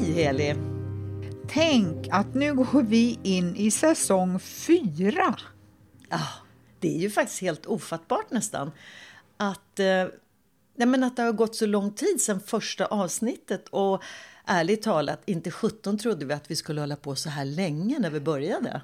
Hej Heli! Tänk att nu går vi in i säsong fyra. Ja, det är ju faktiskt helt ofattbart nästan att, eh, nej men att det har gått så lång tid sedan första avsnittet och ärligt talat, inte 17 trodde vi att vi skulle hålla på så här länge när vi började.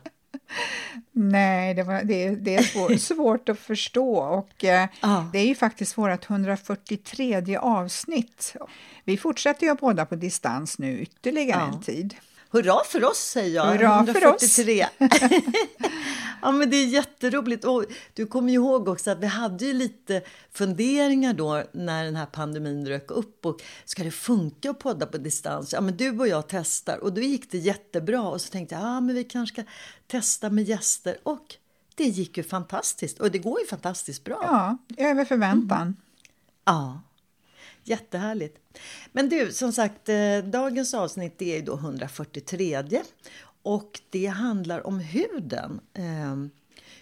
Nej, det, var, det, det är svår, svårt att förstå och eh, Ja. det är ju faktiskt vårt 143 avsnitt. Vi fortsätter ju att podda på distans nu ytterligare Ja. en tid. Hurra för oss säger jag! Hurra för oss. 143. ja men det är jätteroligt. Och du kommer ju ihåg också att vi hade ju lite funderingar då när den här pandemin dök upp. Och ska det funka att podda på distans? Ja men du och jag testar och då gick det jättebra. Och så tänkte jag, ja men vi kanske ska testa med gäster. Och det gick ju fantastiskt. Och det går ju fantastiskt bra. Ja, över förväntan. Ja, jättehärligt. Men du, som sagt, eh, dagens avsnitt är ju då 143 och det handlar om huden. Eh,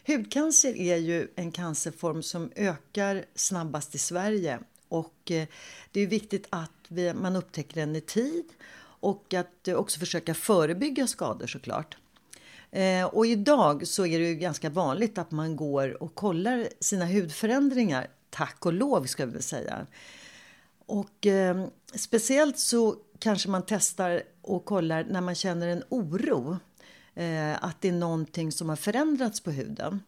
hudcancer är ju en cancerform som ökar snabbast i Sverige och eh, det är viktigt att vi, man upptäcker den i tid och att eh, också försöka förebygga skador såklart. Eh, och idag så är det ju ganska vanligt att man går och kollar sina hudförändringar. Tack och lov ska vi väl säga. Och eh, speciellt så kanske man testar och kollar när man känner en oro. Eh, att det är någonting som har förändrats på huden.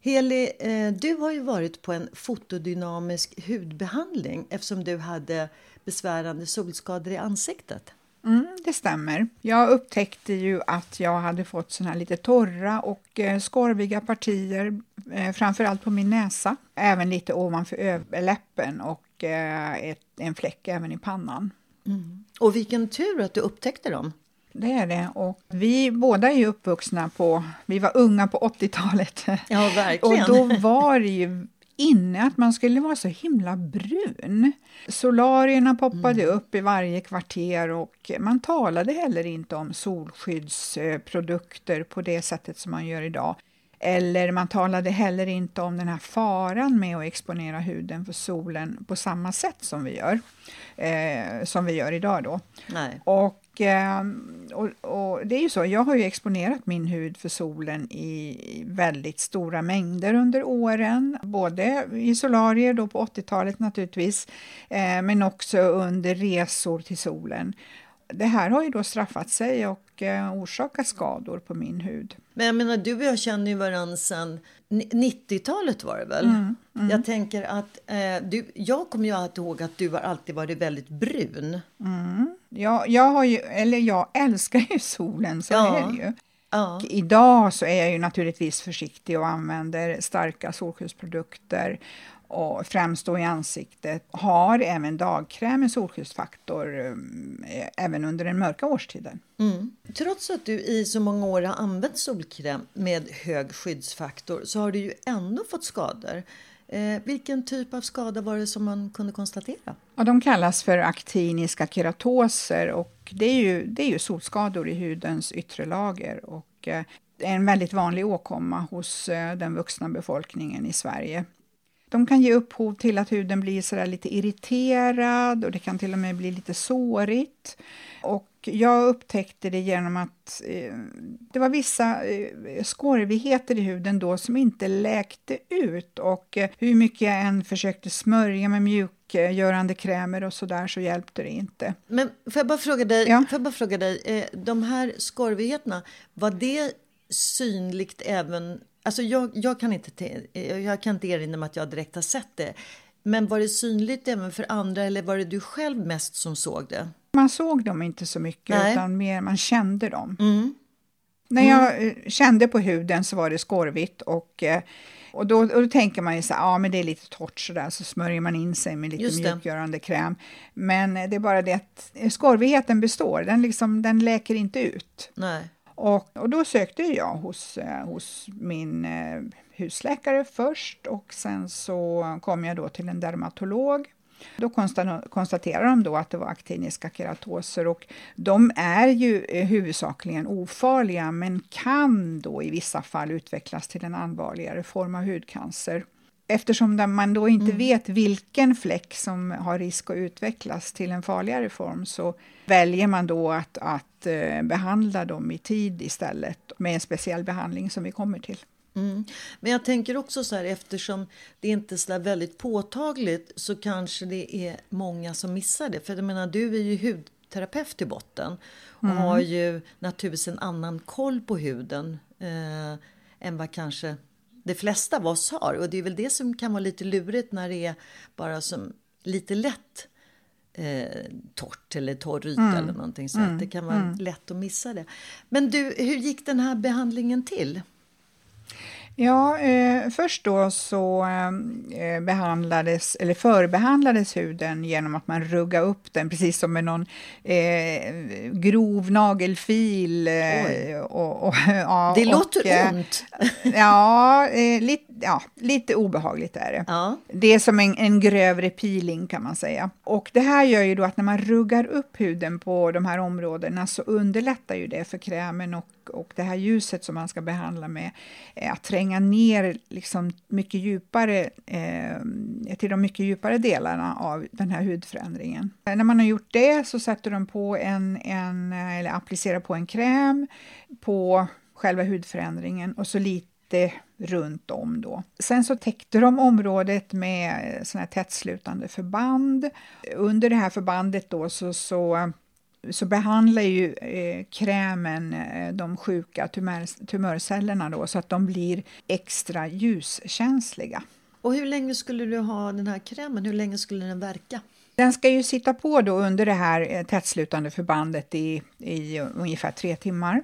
Heli, eh, du har ju varit på en fotodynamisk hudbehandling eftersom du hade besvärande solskador i ansiktet. Mm, det stämmer. Jag upptäckte ju att jag hade fått såna här lite torra och eh, skorviga partier, eh, framförallt på min näsa, även lite ovanför överläppen och eh, ett, en fläck även i pannan. Och vilken tur att du upptäckte dem. Det är det. Och vi båda är ju uppvuxna på, vi var unga på 80-talet. Ja, verkligen. Och då var det ju inne att man skulle vara så himla brun. Solarierna poppade upp i varje kvarter och man talade heller inte om solskyddsprodukter på det sättet som man gör idag. Eller man talade heller inte om den här faran med att exponera huden för solen på samma sätt som vi gör, eh, som vi gör idag. Då. Nej. Och, eh, och, och det är ju så, jag har ju exponerat min hud för solen i väldigt stora mängder under åren, både i solarier då på 80-talet naturligtvis, eh, men också under resor till solen. Det här har ju då straffat sig och eh, orsakat skador på min hud. Men jag menar, du och jag känner ju varandra sedan ni- 90-talet var det väl? Mm, Jag tänker att eh, du, jag kommer ju alltid ihåg att du har alltid varit väldigt brun. Jag, jag, har ju, eller jag älskar ju solen, så Ja. är det ju. Ja. Idag så är jag ju naturligtvis försiktig och använder starka solskyddsprodukter och främst då i ansiktet. Har även dagkräm med solskyddsfaktor eh, även under den mörka årstiden. Mm. Trots att du i så många år har använt solkräm med hög skyddsfaktor så har du ju ändå fått skador. Eh, vilken typ av skada var det som man kunde konstatera? Och de kallas för aktiniska keratoser och det är ju, det är ju solskador i hudens yttre lager. Och, eh, det är en väldigt vanlig åkomma hos eh, den vuxna befolkningen i Sverige. De kan ge upphov till att huden blir så lite irriterad och det kan till och med bli lite sårigt. Och jag upptäckte det genom att eh, det var vissa eh, skorvigheter i huden då som inte läkte ut och eh, hur mycket jag än försökte smörja med mjukgörande krämer och sådär så hjälpte det inte. Men får jag bara fråga dig, Ja. får bara fråga dig eh, de här skorvigheterna, var det synligt även Alltså jag, jag, kan inte, te- jag kan inte erinra mig att jag direkt har sett det. Men var det synligt även för andra eller var det du själv mest som såg det? Man såg dem inte så mycket Nej. utan mer man kände dem. Mm. När jag eh, kände på huden så var det skorvigt och, eh, och, då, och då tänker man ju så här, ja men det är lite torrt så där så smörjer man in sig med lite Just det. mjukgörande kräm. Men eh, det är bara det att skorvigheten består, den, liksom, den läker inte ut. Nej. Och, och då sökte jag hos, eh, hos min eh, husläkare först och sen så kom jag då till en dermatolog. Då konstaterade konstaterar de då att det var aktiniska keratoser och de är ju eh, huvudsakligen ofarliga men kan då i vissa fall utvecklas till en allvarligare form av hudcancer. Eftersom man då inte vet vilken fläck som har risk att utvecklas till en farligare form så väljer man då att, att eh, behandla dem i tid istället med en speciell behandling som vi kommer till. Mm. Men jag tänker också så här eftersom det inte är så väldigt påtagligt så kanske det är många som missar det. För jag menar du är ju hudterapeut i botten och har ju naturligtvis en annan koll på huden eh, än vad kanske de flesta av oss har. Och det är väl det som kan vara lite lurigt när det är bara som lite lätt eh, torrt eller torr yta eller någonting så att det kan vara lätt att missa det. Men du, hur gick den här behandlingen till? Ja, eh, först då så eh, behandlades, eller förbehandlades huden genom att man ruggade upp den precis som med någon eh, grov nagelfil. Eh, och, och, ja, Det låter och, eh, ont. Ja, eh, lite, ja, lite obehagligt är det. Ja. Det är som en, en grövre peeling kan man säga. Och det här gör ju då att när man ruggar upp huden på de här områdena så underlättar ju det för krämen och, och det här ljuset som man ska behandla med eh, att tränga ner liksom mycket djupare eh, till de mycket djupare delarna av den här hudförändringen. När man har gjort det så sätter de på en, en eller applicerar på en kräm på själva hudförändringen och så lite runt om då. Sen så täckte de området med såna här tättslutande förband. Under det här förbandet då så, så, så behandlar ju eh, krämen eh, de sjuka tumör, tumörcellerna då så att de blir extra ljuskänsliga. Och hur länge skulle du ha den här krämen? Hur länge skulle den verka? Den ska ju sitta på då under det här eh, tättslutande förbandet i, i ungefär tre timmar.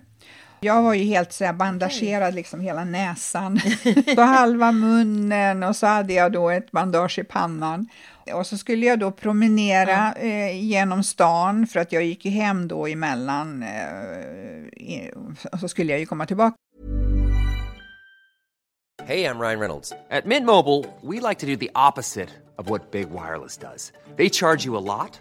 Jag var ju helt så här bandagerad, liksom hela näsan, så halva munnen och så hade jag då ett bandage i pannan. Och så skulle jag då promenera eh, genom stan för att jag gick ju hem då emellan eh, i- och så skulle jag ju komma tillbaka Hey, I'm Ryan Reynolds. At Mint Mobile, we like to do the opposite of what Big Wireless does. They charge you a lot,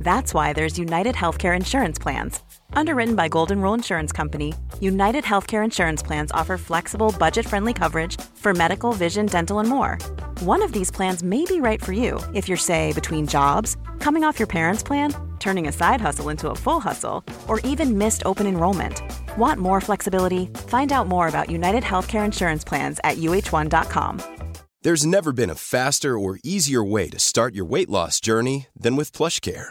That's why there's United Healthcare Insurance Plans. Underwritten by Golden Rule Insurance Company, United Healthcare Insurance Plans offer flexible, budget friendly coverage for medical, vision, dental, and more. One of these plans may be right for you if you're, say, between jobs, coming off your parents' plan, turning a side hustle into a full hustle, or even missed open enrollment. Want more flexibility? Find out more about United Healthcare Insurance Plans at uh1.com. There's never been a faster or easier way to start your weight loss journey than with PlushCare.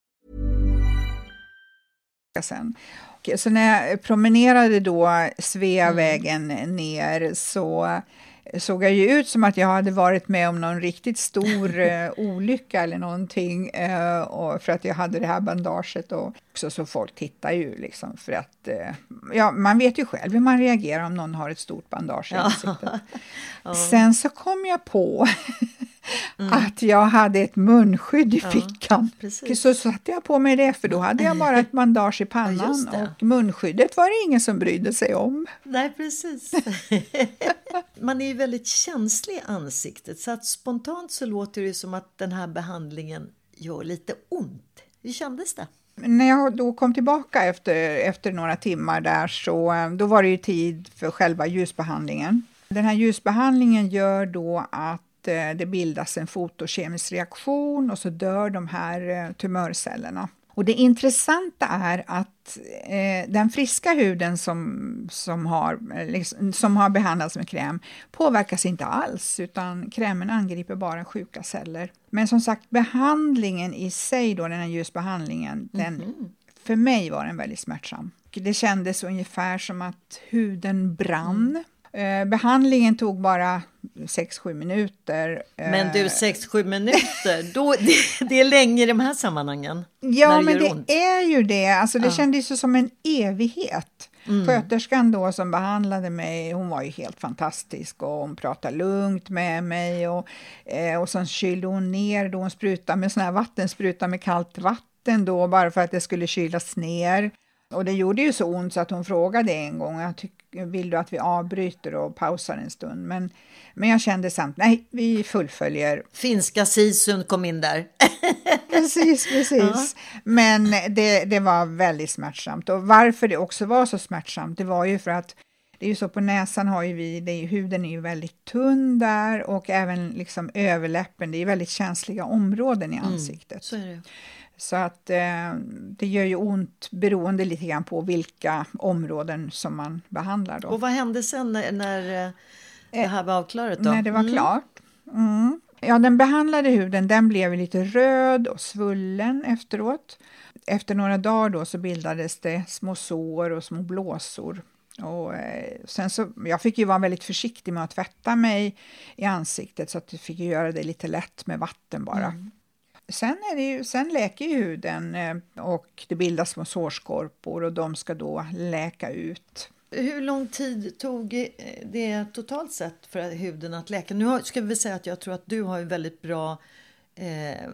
Sen. Så när jag promenerade då Sveavägen ner så såg jag ju ut som att jag hade varit med om någon riktigt stor eh, olycka eller någonting eh, och för att jag hade det här bandaget och också så folk tittar ju liksom för att eh, ja, man vet ju själv hur man reagerar om någon har ett stort bandage i ansiktet. Ja. Sen så kom jag på Mm. att jag hade ett munskydd i ja, fickan. Precis. Så satte jag på mig det, för då hade jag bara ett bandage i pannan ja, och munskyddet var det ingen som brydde sig om. Nej, precis. Man är ju väldigt känslig i ansiktet så att spontant så låter det som att den här behandlingen gör lite ont. Hur kändes det? När jag då kom tillbaka efter, efter några timmar där så då var det ju tid för själva ljusbehandlingen. Den här ljusbehandlingen gör då att Eh, det bildas en fotokemisk reaktion och så dör de här eh, tumörcellerna. Och det intressanta är att eh, den friska huden som, som, har, liksom, som har behandlats med kräm påverkas inte alls, utan krämen angriper bara sjuka celler. Men som sagt, behandlingen i sig, då, den här ljusbehandlingen, mm -hmm. den, mhm. för mig var den väldigt smärtsam. Det kändes ungefär som att huden brann. Mm. Eh, behandlingen tog bara 6-7 minuter. Men du, 6-7 eh, minuter, då, det, det, är länge i de här sammanhangen. Ja, det men det ont. är ju det. Alltså, det ja. kändes ju som en evighet. Mm. Sköterskan då som behandlade mig, hon var ju helt fantastisk och hon pratade lugnt med mig och, eh, och sen kylde hon ner då hon sprutade med sån här vattenspruta med kallt vatten då bara för att det skulle kylas ner. Och det gjorde ju så ont så att hon frågade en gång, jag tyck, vill du att vi avbryter och pausar en stund? Men, men jag kände samt, nej, vi fullföljer. Finska sisun kom in där. precis, precis. Ja. Men det, det var väldigt smärtsamt. Och varför det också var så smärtsamt, det var ju för att det är ju så på näsan har ju vi, det är, huden är ju väldigt tunn där och även liksom överläppen, det är väldigt känsliga områden i mm, ansiktet. Mm, så att eh, det gör ju ont beroende lite grann på vilka områden som man behandlar. Då. Och vad hände sen när, när eh, det här var avklarat? Då? När det var mm. klart? Mm. Ja, den behandlade huden den blev lite röd och svullen efteråt. Efter några dagar då så bildades det små sår och små blåsor. Och, eh, sen så, jag fick ju vara väldigt försiktig med att tvätta mig i ansiktet så att jag fick göra det lite lätt med vatten bara. Mm. Sen, är det ju, sen läker ju huden eh, och det bildas små sårskorpor och de ska då läka ut. Hur lång tid tog eh, det totalt sett för huden att läka? Nu ska vi säga att jag tror att du har en väldigt bra eh,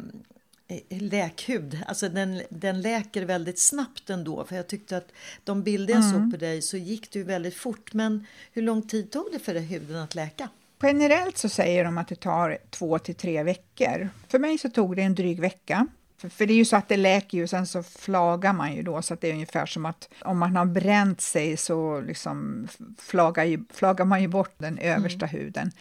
läkhud. Alltså den, den läker väldigt snabbt ändå. För jag tyckte att de bilder jag mm. såg på dig så gick du väldigt fort. Men hur lång tid tog det för huden att läka? Generellt så säger de att det tar två till tre veckor. För mig så tog det en dryg vecka. För, för det är ju så att det läker ju och sen så flagar man ju då så att det är ungefär som att om man har bränt sig så liksom flagar, ju, flagar man ju bort den översta mm. huden.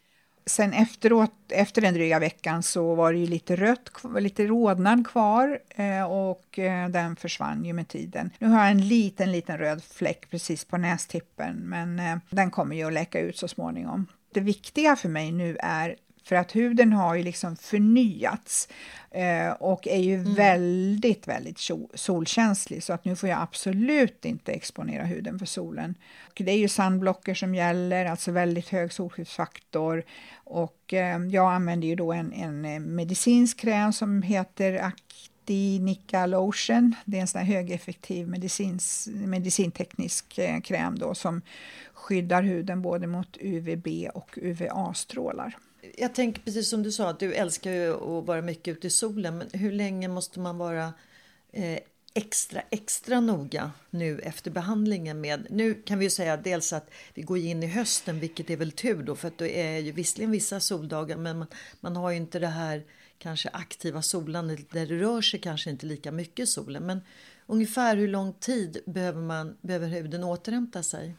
Sen efteråt, efter den dryga veckan så var det ju lite rött, lite rodnad kvar eh, och eh, den försvann ju med tiden. Nu har jag en liten, liten röd fläck precis på nästippen men eh, den kommer ju att läka ut så småningom det viktiga för mig nu är för att huden har ju liksom förnyats eh, och är ju mm. väldigt, väldigt solkänslig så att nu får jag absolut inte exponera huden för solen. Och det är ju sunblocker som gäller, alltså väldigt hög solskyddsfaktor och eh, jag använder ju då en, en eh, medicinsk kräm som heter Actinica Lotion. Det är en sån här högeffektiv medicins, medicinteknisk eh, kräm då som skyddar huden både mot UVB och UVA-strålar. Jag tänker precis som du sa att du älskar ju att vara mycket ute i solen. Men hur länge måste man vara eh, extra, extra noga nu efter behandlingen med... Nu kan vi ju säga dels att vi går in i hösten, vilket är väl tur då, för att det är ju visserligen vissa soldagar, men man, man har ju inte det här kanske aktiva solandet där det rör sig kanske inte lika mycket i solen. Men ungefär hur lång tid behöver, man, behöver huden återhämta sig?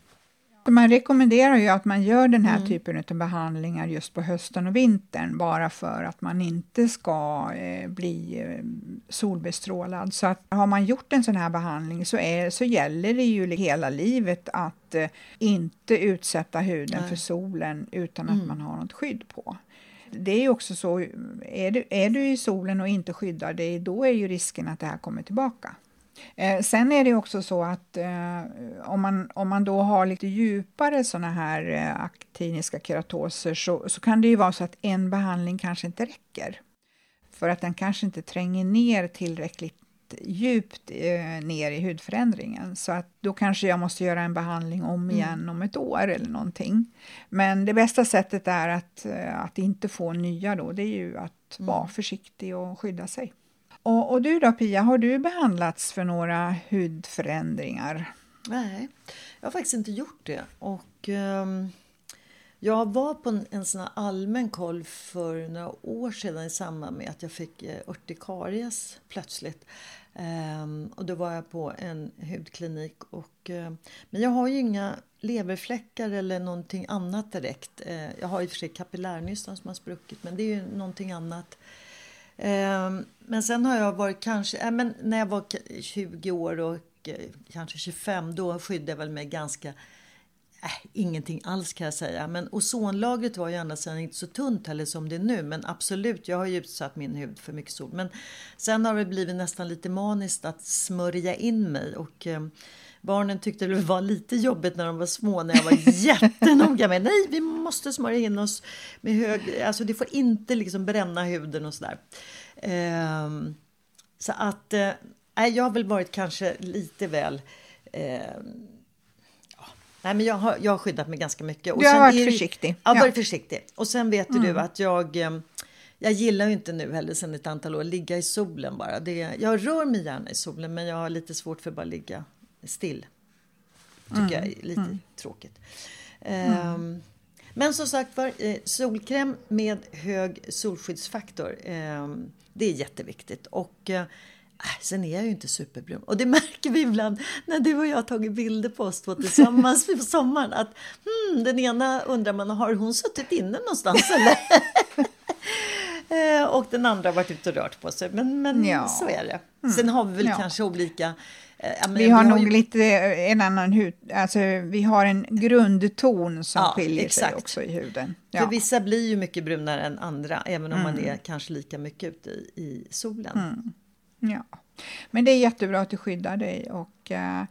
Man rekommenderar ju att man gör den här mm. typen av behandlingar just på hösten och vintern bara för att man inte ska eh, bli eh, solbestrålad. Så att har man gjort en sån här behandling så, är, så gäller det ju hela livet att eh, inte utsätta huden Nej. för solen utan mm. att man har något skydd på. Det är ju också så, är du, är du i solen och inte skyddar dig, då är ju risken att det här kommer tillbaka. Eh, sen är det också så att eh, om, man, om man då har lite djupare såna här eh, aktiniska keratoser så, så kan det ju vara så att en behandling kanske inte räcker. För att den kanske inte tränger ner tillräckligt djupt eh, ner i hudförändringen. Så att då kanske jag måste göra en behandling om mm. igen mm. om ett år eller någonting. Men det bästa sättet är att, eh, att inte få nya då, det är ju att mm. vara försiktig och skydda sig. Och, och, du då Pia, har du behandlats för några hudförändringar? Nej, jag har faktiskt inte gjort det. Och, um, jag var på en, en sån allmän koll för några år sedan i samband med att jag fick eh, urtikaries plötsligt. Ehm, och då var jag på en hudklinik. Och, eh, men jag har ju inga leverfläckar eller någonting annat direkt. Eh, jag har i och för sig kapillärnystan som har spruckit men det är ju någonting annat. Ehm, men sen har jag varit kanske, äh, men när jag var 20 år och eh, kanske 25 då skyddade jag väl mig ganska Äh, ingenting alls kan jag säga. Men ozonlagret var ju andra sidan inte så tunt heller som det är nu. Men absolut, jag har ju utsatt min hud för mycket sol. Men sen har det blivit nästan lite maniskt att smörja in mig. Och eh, barnen tyckte det var lite jobbigt när de var små. När jag var jättenoga med nej, vi måste smörja in oss med hög... Alltså det får inte liksom bränna huden och sådär. Eh, så att, eh, jag har väl varit kanske lite väl... Eh, Nej, men jag har, jag har skyddat mig ganska mycket. Och du har varit försiktig. Ja, varit försiktig. Och sen vet mm. du att jag... Eh, jag gillar ju inte nu heller sen ett antal år ligga i solen bara. Det, jag rör mig gärna i solen men jag har lite svårt för att bara ligga still. Tycker mm. jag är lite mm. tråkigt. Um, men som sagt var, eh, solkräm med hög solskyddsfaktor. Um, det är jätteviktigt. Och Äh, sen är jag ju inte superbrun. Och det märker vi ibland när du och jag har tagit bilder på oss två tillsammans på sommaren. Att hmm, den ena undrar man, har hon suttit inne någonstans eller? Eh, och den andra har varit ute och rört på sig. Men, men ja. så är det. Mm. Sen har vi väl ja. kanske olika eh, Ja, vi har vi nog ju... lite eh, en annan hud, alltså vi har en grundton som ja, skiljer exakt. sig också i huden. Ja. För vissa blir ju mycket brunare än andra, även om mm. man är kanske lika mycket ute i, i solen. Mm. Ja, men det är jättebra att du skyddar dig och, eh,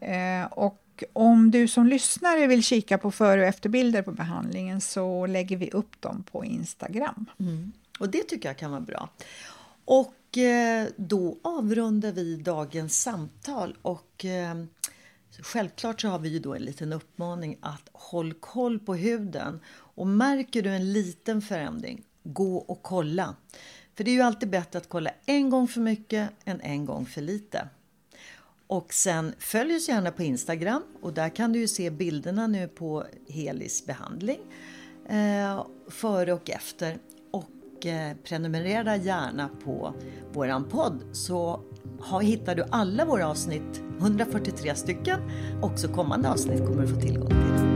eh och om du som lyssnare vill kika på före och efterbilder på behandlingen så lägger vi upp dem på Instagram. Mm. Och det tycker jag kan vara bra. Och eh, då avrundar vi dagens samtal och eh, Självklart så har vi ju då en liten uppmaning att håll koll på huden och märker du en liten förändring, gå och kolla. För det är ju alltid bättre att kolla en gång för mycket än en gång för lite. Och sen följ oss gärna på Instagram och där kan du ju se bilderna nu på Helis behandling eh, före och efter. Och eh, prenumerera gärna på våran podd så har, hittar du alla våra avsnitt, 143 stycken, också kommande avsnitt kommer du få tillgång till.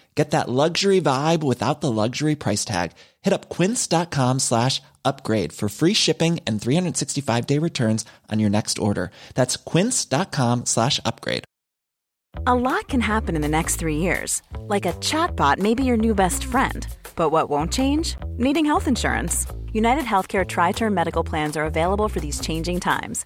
Get that luxury vibe without the luxury price tag. Hit up quince.com slash upgrade for free shipping and 365 day returns on your next order. That's quince.com slash upgrade. A lot can happen in the next three years. Like a chatbot may be your new best friend. But what won't change? Needing health insurance. United Healthcare Tri Term Medical Plans are available for these changing times